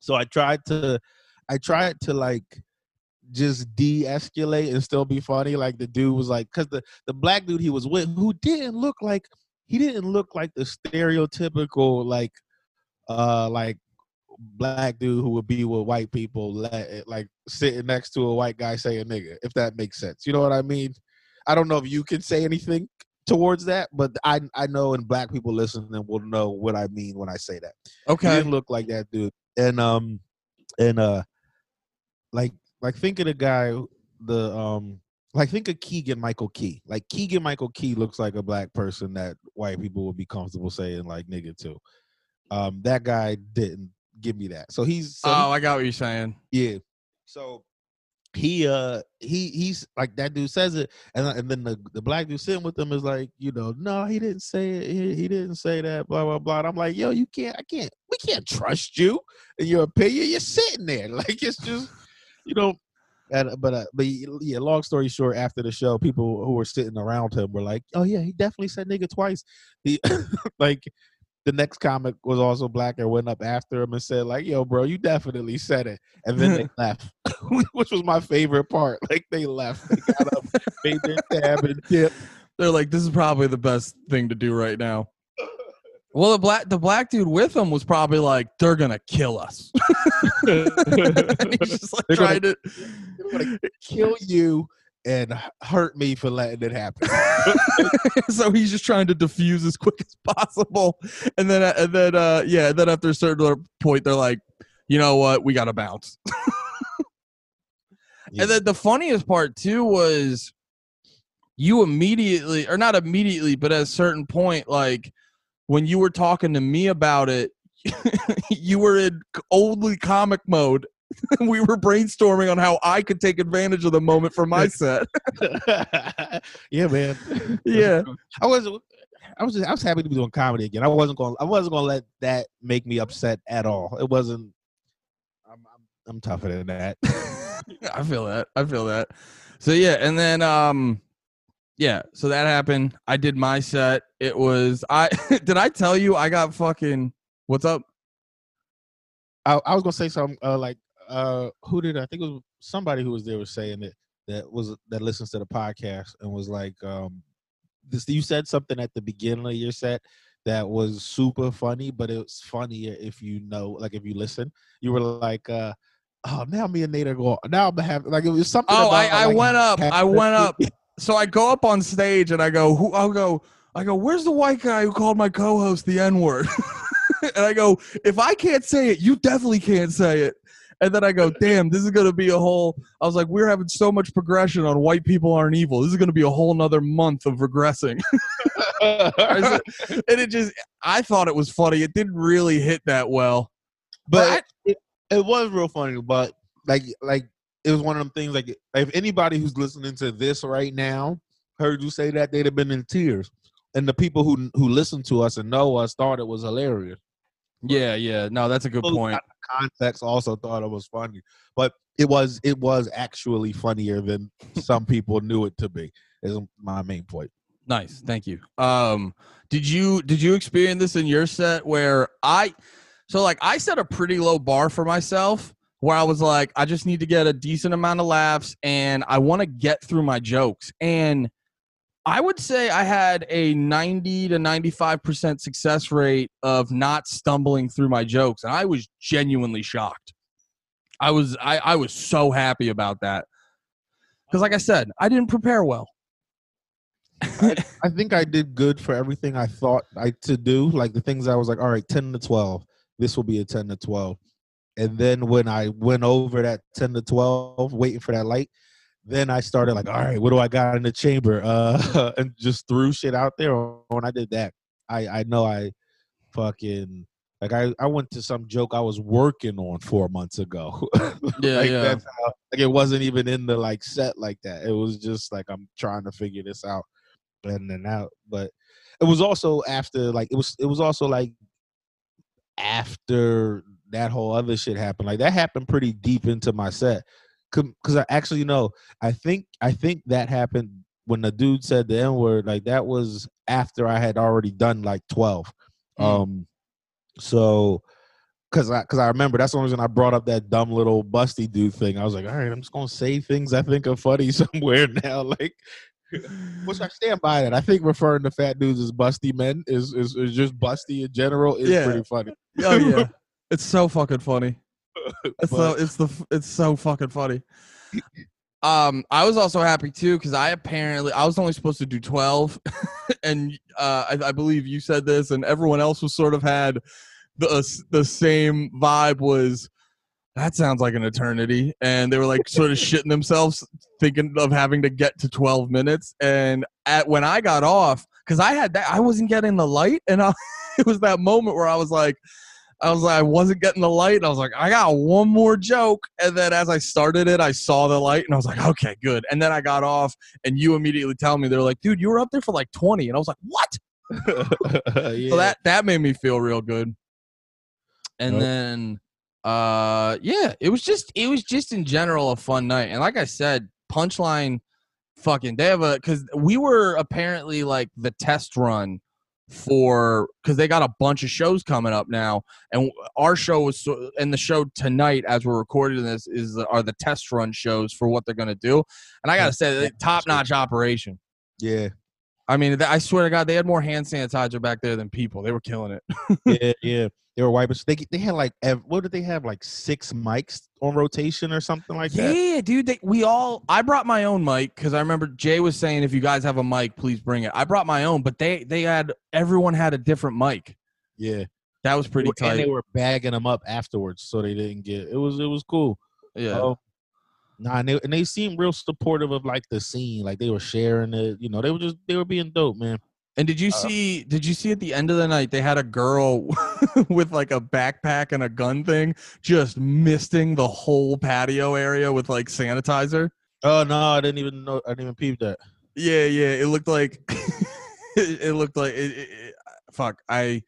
Speaker 3: So I tried to I tried to like just de-escalate and still be funny. Like the dude was like, cause the, the black dude he was with who didn't look like he didn't look like the stereotypical like uh like black dude who would be with white people like sitting next to a white guy saying nigga, if that makes sense. You know what I mean? I don't know if you can say anything towards that, but I I know and black people listening will know what I mean when I say that. He
Speaker 2: Okay.
Speaker 3: didn't look like that dude. And um and uh like like think of the guy the um like think of Keegan Michael Key. Like Keegan Michael Key looks like a black person that white people would be comfortable saying like nigga to. Um that guy didn't give me that. So he's so he-
Speaker 2: Oh, I got what you're saying.
Speaker 3: yeah. So he uh he he's like that dude says it and and then the, the black dude sitting with him is like you know no he didn't say it he, he didn't say that blah blah blah and I'm like yo you can't I can't we can't trust you in your opinion you're sitting there like it's just you know and but uh, but yeah long story short after the show people who were sitting around him were like oh yeah he definitely said nigga twice he like the next comic was also black and went up after him and said like yo bro you definitely said it and then they left which was my favorite part like they left they got up made their tab and dipped
Speaker 2: They're like, this is probably the best thing to do right now. Well, the black the black dude with him was probably like, they're gonna kill us. He's just like
Speaker 3: They're
Speaker 2: trying to.
Speaker 3: They're gonna kill you and hurt me for letting it happen
Speaker 2: so he's just trying to diffuse as quick as possible, and then and then uh yeah, then after a certain point, they're like, you know what, we gotta bounce. And then the funniest part too was you immediately, or not immediately, but at a certain point, like when you were talking to me about it, you were in only comic mode. we were brainstorming on how I could take advantage of the moment for my set.
Speaker 3: yeah man
Speaker 2: yeah.
Speaker 3: I was I was just, I was happy to be doing comedy again. I wasn't going I wasn't going to let that make me upset at all. It wasn't I'm I'm, I'm tougher than that.
Speaker 2: I feel that. I feel that. So yeah, and then um yeah, so that happened. I did my set. It was I did I tell you I got fucking what's up?
Speaker 3: I, I was going to say something uh, like uh who did I think it was somebody who was there was saying that that was that listens to the podcast and was like um this you said something at the beginning of your set that was super funny but it was funnier if you know like if you listen you were like uh oh now me and Nate are going now I'm have like it was something
Speaker 2: Oh, I,
Speaker 3: about,
Speaker 2: I
Speaker 3: like,
Speaker 2: went up. I went up. So I go up on stage and I go, who I'll go, I go, where's the white guy who called my co-host the N-word? and I go, if I can't say it, you definitely can't say it. And then I go, damn, this is gonna be a whole I was like, we're having so much progression on white people aren't evil. This is gonna be a whole nother month of regressing. and it just I thought it was funny. It didn't really hit that well.
Speaker 3: but it, it was real funny but like like it was one of them things like if anybody who's listening to this right now heard you say that they'd have been in tears and the people who who listen to us and know us thought it was hilarious
Speaker 2: Yeah, yeah. No, that's a good point.
Speaker 3: context also thought it was funny but it was it was actually funnier than some people knew it to be is my main point
Speaker 2: Nice, thank you. Um, did you did you experience this in your set where I, so like I set a pretty low bar for myself where I was like, I just need to get a decent amount of laughs and I want to get through my jokes. And I would say I had a 90 to 95% success rate of not stumbling through my jokes. And I was genuinely shocked. I was I, I was so happy about that. Because like I said, I didn't prepare well.
Speaker 3: I think I did good for everything I thought I to do. Like the things I was like, all right, ten to twelve. This will be a ten to twelve. And then when I went over that ten to twelve, waiting for that light, then I started like, all right, what do I got in the chamber? Uh, and just threw shit out there. When I did that, I I know I fucking like I I went to some joke I was working on four months ago.
Speaker 2: Yeah,
Speaker 3: like
Speaker 2: yeah.
Speaker 3: that's how like it wasn't even in the like set like that. It was just like I'm trying to figure this out, blending out. But it was also after like it was it was also like after that whole other shit happened. Like that happened pretty deep into my set. Cause I actually know I think I think that happened when the dude said the N word. Like that was after I had already done like twelve.
Speaker 2: Mm.
Speaker 3: Um, so because I because I remember that's the only reason I brought up that dumb little busty dude thing. I was like, all right, I'm just gonna say things I think are funny somewhere now. Like, which I stand by that. I think referring to fat dudes as busty men is is, is just busty in general is
Speaker 2: Yeah.
Speaker 3: pretty funny.
Speaker 2: Oh yeah, it's so fucking funny. It's so it's the it's so fucking funny. Um, I was also happy too because I apparently I was only supposed to do twelve, and uh, I, I believe you said this, and everyone else was sort of had the uh, the same vibe was. That sounds like an eternity, and they were like sort of shitting themselves, thinking of having to get to twelve minutes. And at when I got off, because I had that, I wasn't getting the light, and I, it was that moment where I was like, I was like, I wasn't getting the light. And I was like, I got one more joke. And then as I started it, I saw the light and I was like, okay, good. And then I got off and you immediately tell me, they're like, dude, you were up there for like 20. And I was like, what?
Speaker 4: yeah.
Speaker 2: So that, that made me feel real good. And
Speaker 3: Yep.
Speaker 2: then, uh, yeah, it was just, it was just in general a fun night. And like I said, Punchline fucking, they have a, cause we were apparently like the test run for because they got a bunch of shows coming up now and our show was and the show tonight as we're recording this is the, are the test run shows for what they're going to do and i gotta say top notch operation.
Speaker 3: Yeah,
Speaker 2: i mean i swear to god they had more hand sanitizer back there than people they were killing it
Speaker 3: yeah, yeah. They were wiping. They they had like what did they have like six mics on rotation or something like that.
Speaker 2: yeah dude they, we all i brought my own mic because i remember jay was saying if you guys have a mic please bring it i brought my own but they they had everyone had a different mic
Speaker 3: Yeah,
Speaker 2: that was pretty tight.
Speaker 3: and they were bagging them up afterwards, so they didn't get. It was it was cool.
Speaker 2: yeah
Speaker 3: Oh, nah, and they, and they seemed real supportive of like the scene. Like they were sharing it. You know, they were just they were being dope, man.
Speaker 2: And did you
Speaker 3: Uh,
Speaker 2: see? Did you see at the end of the night they had a girl with like a backpack and a gun thing, just misting the whole patio area with like sanitizer?
Speaker 3: Oh no, I didn't even know. I didn't even peep that.
Speaker 2: Yeah, yeah. It looked like it, it looked like it, it, it- fuck. I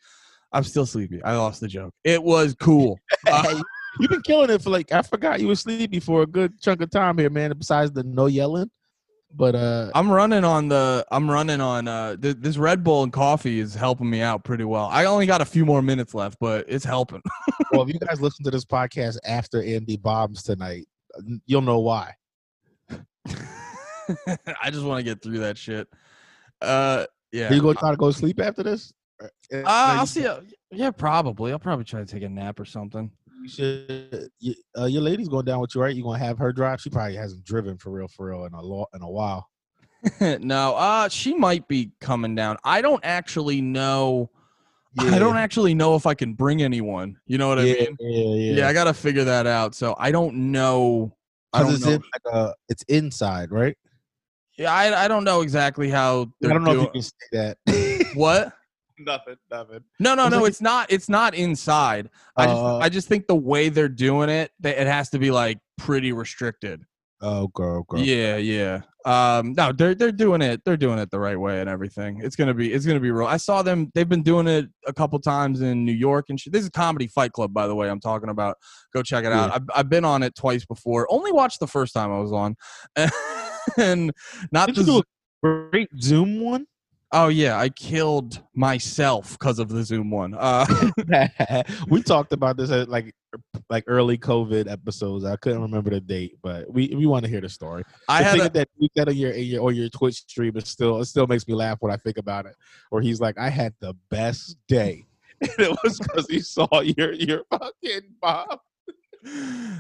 Speaker 2: I'm still sleepy. I lost the joke. It was cool. Uh,
Speaker 3: You've been killing it for like I forgot you were sleepy for a good chunk of time here, man. Besides the no yelling, but uh,
Speaker 2: I'm running on the. I'm running on. Uh, th- this Red Bull and coffee is helping me out pretty well. I only got a few more minutes left, but it's helping.
Speaker 3: well, if you guys listen to this podcast after Andy bombs tonight, you'll know why.
Speaker 2: I just want to get through that shit. Uh, yeah.
Speaker 3: Are you gonna try to go to sleep after this? Uh,
Speaker 2: Uh, I'll see. Yeah, probably. I'll probably try to take a nap or something.
Speaker 3: You should. You, uh, your lady's going down with you, right? You gonna have her drive? She probably hasn't driven for real, for real in a lo- in a while.
Speaker 2: no, uh, she might be coming down. I don't actually know. I don't actually know if I can bring anyone. You know what
Speaker 3: yeah,
Speaker 2: I mean?
Speaker 3: yeah, yeah.
Speaker 2: Yeah, I got to figure that out. So I don't know. I don't
Speaker 3: it's
Speaker 2: know.
Speaker 3: in like uh, it's inside, right?
Speaker 2: yeah, I, I don't know exactly how.
Speaker 3: I don't know if you can say that.
Speaker 2: What?
Speaker 3: nothing, nothing.
Speaker 2: No, no, no.
Speaker 3: it-
Speaker 2: It's not. It's not inside. I just,
Speaker 3: Uh,
Speaker 2: I just think the way they're doing it, that it has to be like pretty restricted.
Speaker 3: Oh, girl, girl.
Speaker 2: Yeah, yeah. Um, no, they're they're doing it. They're doing it the right way and everything. It's gonna be it's gonna be real. I saw them. They've been doing it a couple times in New York and shit. This is Comedy Fight Club, by the way. I'm talking about. Go check it out. I've I've been on it twice before. Only watched the first time I was on, and not
Speaker 3: Did
Speaker 2: the.
Speaker 3: do a great Zoom one?
Speaker 2: Oh yeah, I killed myself because of the Zoom one. Uh,
Speaker 3: we talked about this at like like early COVID episodes. I couldn't remember the date, but we we want to hear the story.
Speaker 2: I
Speaker 3: the
Speaker 2: had a,
Speaker 3: that you said on your, your on your Twitch stream is still it still makes me laugh when I think about it. Where he's like, I had the best day, and it was because he saw your your fucking Bob.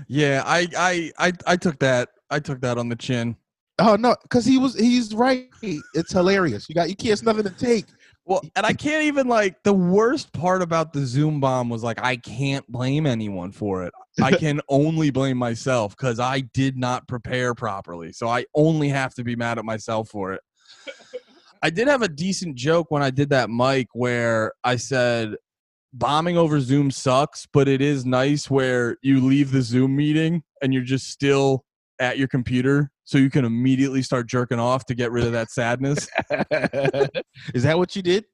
Speaker 2: yeah. I I I I took that. I took that on the chin.
Speaker 3: Oh no, because he was he's right. It's hilarious. You got you can't. It's nothing to take.
Speaker 2: Well, and I can't even like the worst part about the Zoom bomb was like I can't blame anyone for it. I can only blame myself because I did not prepare properly. So I only have to be mad at myself for it. I did have a decent joke when I did that mic where I said bombing over Zoom sucks, but it is nice where you leave the Zoom meeting and you're just still at your computer so you can immediately start jerking off to get rid of that sadness.
Speaker 3: Is that what you did?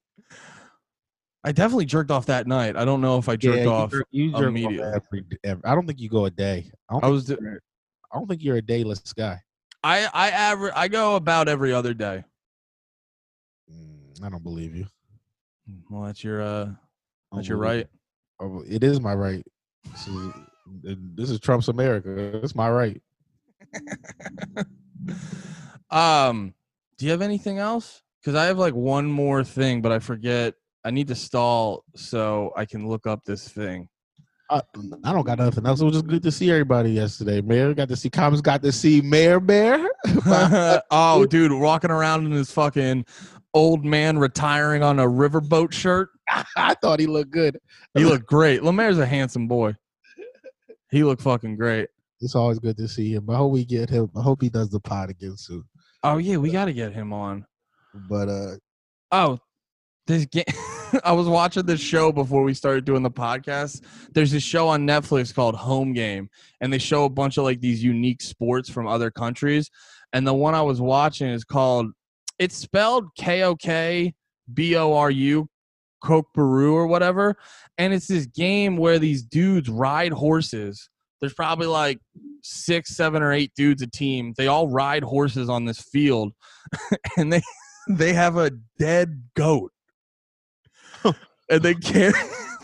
Speaker 2: I definitely jerked off that night. I don't know if I jerked
Speaker 3: you
Speaker 2: off.
Speaker 3: jerk- You, jerk off
Speaker 2: immediately.
Speaker 3: every, every, I don't think you go a day. I don't,
Speaker 2: I
Speaker 3: think,
Speaker 2: was.
Speaker 3: you're- I don't think you're a dayless guy.
Speaker 2: I I aver- I go about every other day.
Speaker 3: Mm, I don't believe you.
Speaker 2: Well, that's your uh, that's your right.
Speaker 3: you. Oh, It is my right. This is, this is Trump's America. It's my right.
Speaker 2: um, do you have anything else? Because I have like one more thing, but I forget. I need to stall so I can look up this thing.
Speaker 3: Uh, I don't got nothing else. It was just good to see everybody yesterday, Mayor. Got to see Commons. Got to see Mayor Bear.
Speaker 2: oh, dude, walking around in his fucking old man retiring on a riverboat shirt.
Speaker 3: I thought he looked good.
Speaker 2: He looked great. Lemaire's a handsome boy. He looked fucking great.
Speaker 3: It's always good to see him. I hope we get him. I hope he does the pod again soon.
Speaker 2: Oh yeah, we got to get him on.
Speaker 3: But uh,
Speaker 2: Oh, this game. I was watching this show before we started doing the podcast. There's this show on Netflix called Home Game, and they show a bunch of like these unique sports from other countries. And the one I was watching is called. It's spelled K O K B O R U, Coke Peru or whatever. And it's this game where these dudes ride horses. There's probably like six, seven, or eight dudes a team. They all ride horses on this field, and they they have a dead goat and they carry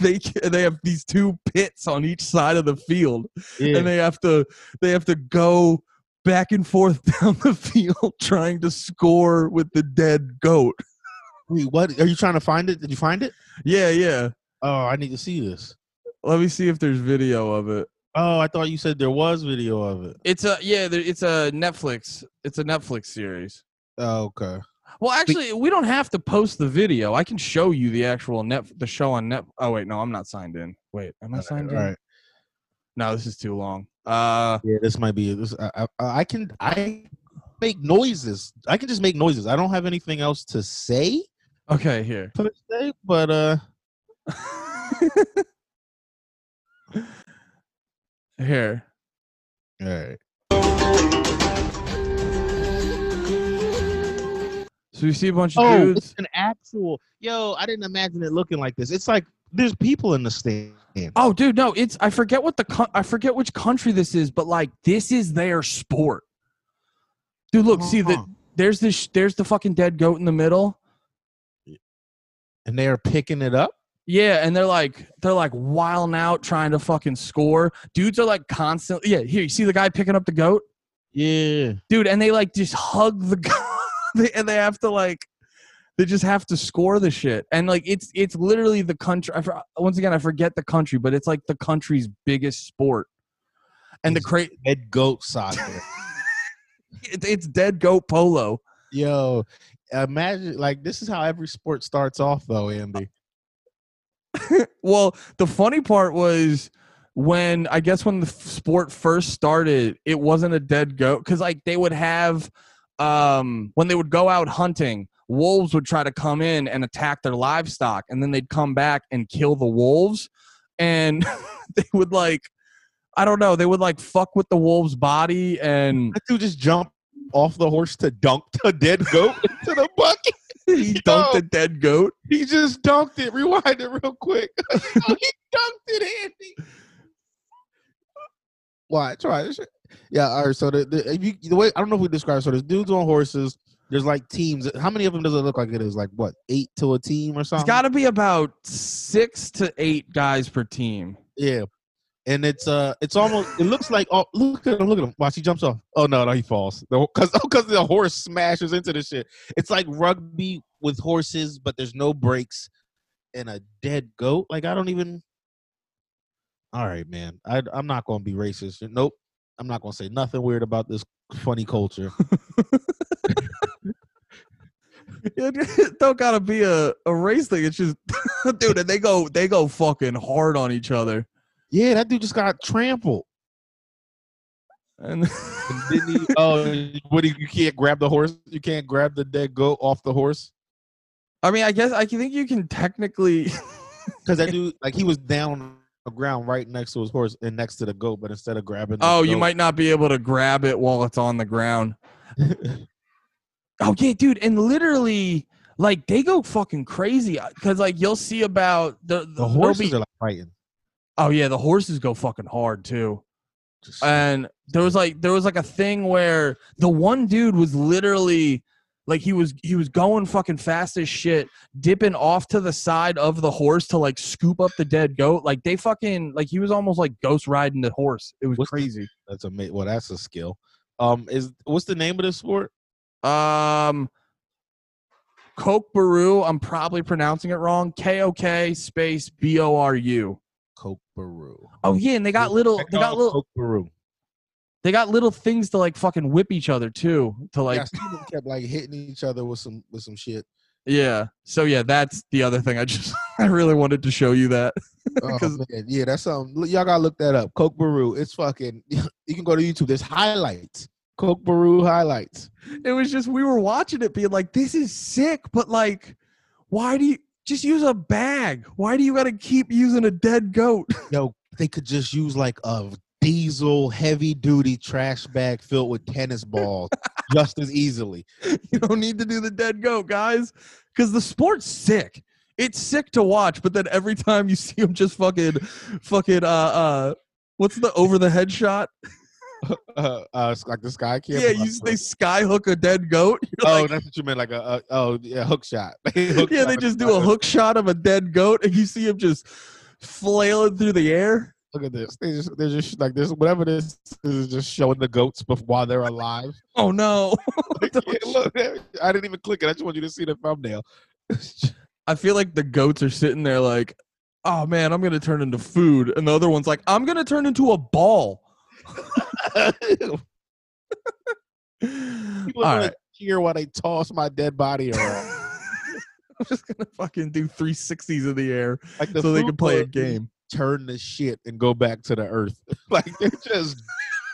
Speaker 2: they they have these two pits on each side of the field
Speaker 3: yeah.
Speaker 2: and they have to they have to go back and forth down the field trying to score with the dead goat
Speaker 3: Wait, what are you trying to find it? Did you find it?
Speaker 2: yeah yeah
Speaker 3: Oh, I need to see this.
Speaker 2: let me see if there's video of it
Speaker 3: Oh, I thought you said there was video of it.
Speaker 2: it's a yeah there, it's a netflix it's a netflix series
Speaker 3: Oh, okay.
Speaker 2: well actually we don't have to post the video i can show you the actual net the show on net oh wait no i'm not signed in wait am i signed
Speaker 3: All
Speaker 2: in
Speaker 3: right.
Speaker 2: no this is too long uh
Speaker 3: Yeah, this might be. This, I, I, I can. I make noises. I can just make noises. I don't have anything else to say
Speaker 2: okay here
Speaker 3: but uh,
Speaker 2: Here.
Speaker 3: all right.
Speaker 2: So you see a bunch of
Speaker 3: Oh,
Speaker 2: dudes.
Speaker 3: it's an actual. Yo, I didn't imagine it looking like this. It's like there's people in the stand.
Speaker 2: Oh, dude, no, it's I forget what the co- I forget which country this is, but like this is their sport. Dude, look, see the
Speaker 3: Uh-huh.
Speaker 2: there's this there's the fucking dead goat in the middle.
Speaker 3: and they are picking it up.
Speaker 2: Yeah, and they're like they're like wilding out trying to fucking score. Dudes are like constantly yeah. Here, you see the guy picking up the goat,
Speaker 3: Yeah.
Speaker 2: dude, and they like just hug the goat, and they have to like they just have to score the shit, and like it's it's literally the country. Once again, I forget the country, but it's like the country's biggest sport. And the
Speaker 3: It's
Speaker 2: cra-
Speaker 3: Head goat soccer.
Speaker 2: it, it's dead goat polo.
Speaker 3: Yo, imagine like this is how every sport starts off, though, Andy.
Speaker 2: Well, the funny part was when I guess when the sport first started, it wasn't a dead goat because like they would have um when they would go out hunting, wolves would try to come in and attack their livestock, and then they'd come back and kill the wolves, and they would like. I don't know. They would like fuck with the wolf's body and
Speaker 3: That dude just jump off the horse to dunk the dead goat into the bucket.
Speaker 2: he dunked a dead goat.
Speaker 3: He just dunked it. Rewind it real quick. he dunked it, Andy. Watch, right? Yeah. All right. So the the, if you, the way I don't know if we describe. So there's dudes on horses. There's like teams. How many of them does it look like it is? Like what? Eight to a team or something?
Speaker 2: It's got to be about six to eight guys per team.
Speaker 3: Yeah. And it's uh, it's almost. It looks like. Oh, look at him! Look at him! Watch, he jumps off. Oh no, no, he falls. Because because the horse smashes into the shit. It's like rugby with horses, but there's no breaks, and a dead goat. Like I don't even. All right, man. I I'm not gonna be racist. Nope. I'm not gonna say nothing weird about this funny culture.
Speaker 2: It don't gotta be a, a race thing. It's just, dude, and they go they go fucking hard on each other.
Speaker 3: Yeah, that dude just got trampled.
Speaker 2: And
Speaker 3: And didn't he, oh, what? do You can't grab the horse. You can't grab the dead goat off the horse.
Speaker 2: I mean, I guess I think you can technically.
Speaker 3: Because that dude, like, he was down on the ground right next to his horse and next to the goat, but instead of grabbing, the
Speaker 2: oh, you might not be able to grab it while it's on the ground. Oh yeah, dude, and literally, like they go fucking crazy because like you'll see about the
Speaker 3: the
Speaker 2: there'll
Speaker 3: horses
Speaker 2: be-
Speaker 3: are like fighting.
Speaker 2: Oh yeah, the horses go fucking hard too.
Speaker 3: Just,
Speaker 2: and there was like there was like a thing where the one dude was literally like he was he was going fucking fast as shit dipping off to the side of the horse to like scoop up the dead goat like they fucking like he was almost like ghost riding the horse it was
Speaker 3: What's the-
Speaker 2: crazy
Speaker 3: that's amazing. Well, that's a skill. Um, is what's the name of this sport?
Speaker 2: um coke baru i'm probably pronouncing it wrong k-o-k space b-o-r-u
Speaker 3: Coke Baru.
Speaker 2: Oh yeah, and they got little they got little
Speaker 3: Coke Baru.
Speaker 2: they got little things to like fucking whip each other too. To like
Speaker 3: yeah, kept like hitting each other with some with some shit.
Speaker 2: Yeah. So yeah, that's the other thing. I just I really wanted to show you that.
Speaker 3: Oh. Yeah, that's something. Look, Y'all gotta look that up. Coke Baru. It's fucking. You can go to YouTube. There's highlights. Coke Baru highlights.
Speaker 2: It was just we were watching it being like, this is sick, but like, why do you just use a bag? Why do you gotta keep using a dead goat?
Speaker 3: Yo, they could just use like a diesel heavy duty trash bag filled with tennis balls just as easily.
Speaker 2: you don't need to do the dead goat, guys. Because the sport's sick. It's sick to watch, but then every time you see them just fucking fucking uh uh what's the over the head shot?
Speaker 3: Uh, uh, like the sky camp.
Speaker 2: Yeah, you they sky hook a dead goat. You're
Speaker 3: Oh,
Speaker 2: like,
Speaker 3: that's what you meant. Like a, a oh yeah, hook shot. Hook
Speaker 2: yeah, they just do a hook shot of a dead goat, and you see him just flailing through the air.
Speaker 3: Look at this. They just they're just like this. Whatever this is, is just showing the goats while they're alive.
Speaker 2: Oh no!
Speaker 3: Yeah, look, I didn't even click it. I just want you to see the thumbnail.
Speaker 2: I feel like the goats are sitting there like, oh man, I'm gonna turn into food, and the other one's like, I'm gonna turn into a ball.
Speaker 3: People
Speaker 2: All right,
Speaker 3: cheer while they toss my dead body around.
Speaker 2: I'm just gonna fucking do 360s in the air
Speaker 3: Like the
Speaker 2: so they can play a game.
Speaker 3: Turn the shit and go back to the earth. like they're just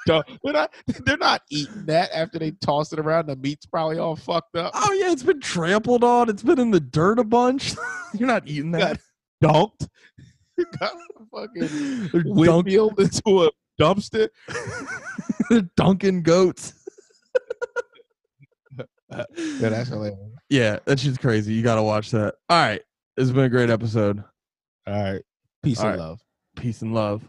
Speaker 3: they're not. They're not eating that after they toss it around. The meat's probably all fucked up.
Speaker 2: Oh yeah, it's been trampled on. It's been in the dirt a bunch. You're not eating that.
Speaker 3: Dunked. Got fucking windmilled into a dumpster.
Speaker 2: dunking goats.
Speaker 3: Yeah, that's hilarious.
Speaker 2: Yeah, that shit's crazy. You gotta watch that. All right, it's been a great episode.
Speaker 3: All right. Peace
Speaker 2: All
Speaker 3: and
Speaker 2: right.
Speaker 3: love.
Speaker 2: Peace and love.